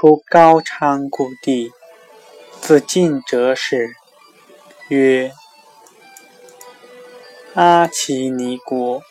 出高昌故地自晋者始曰阿齐尼国。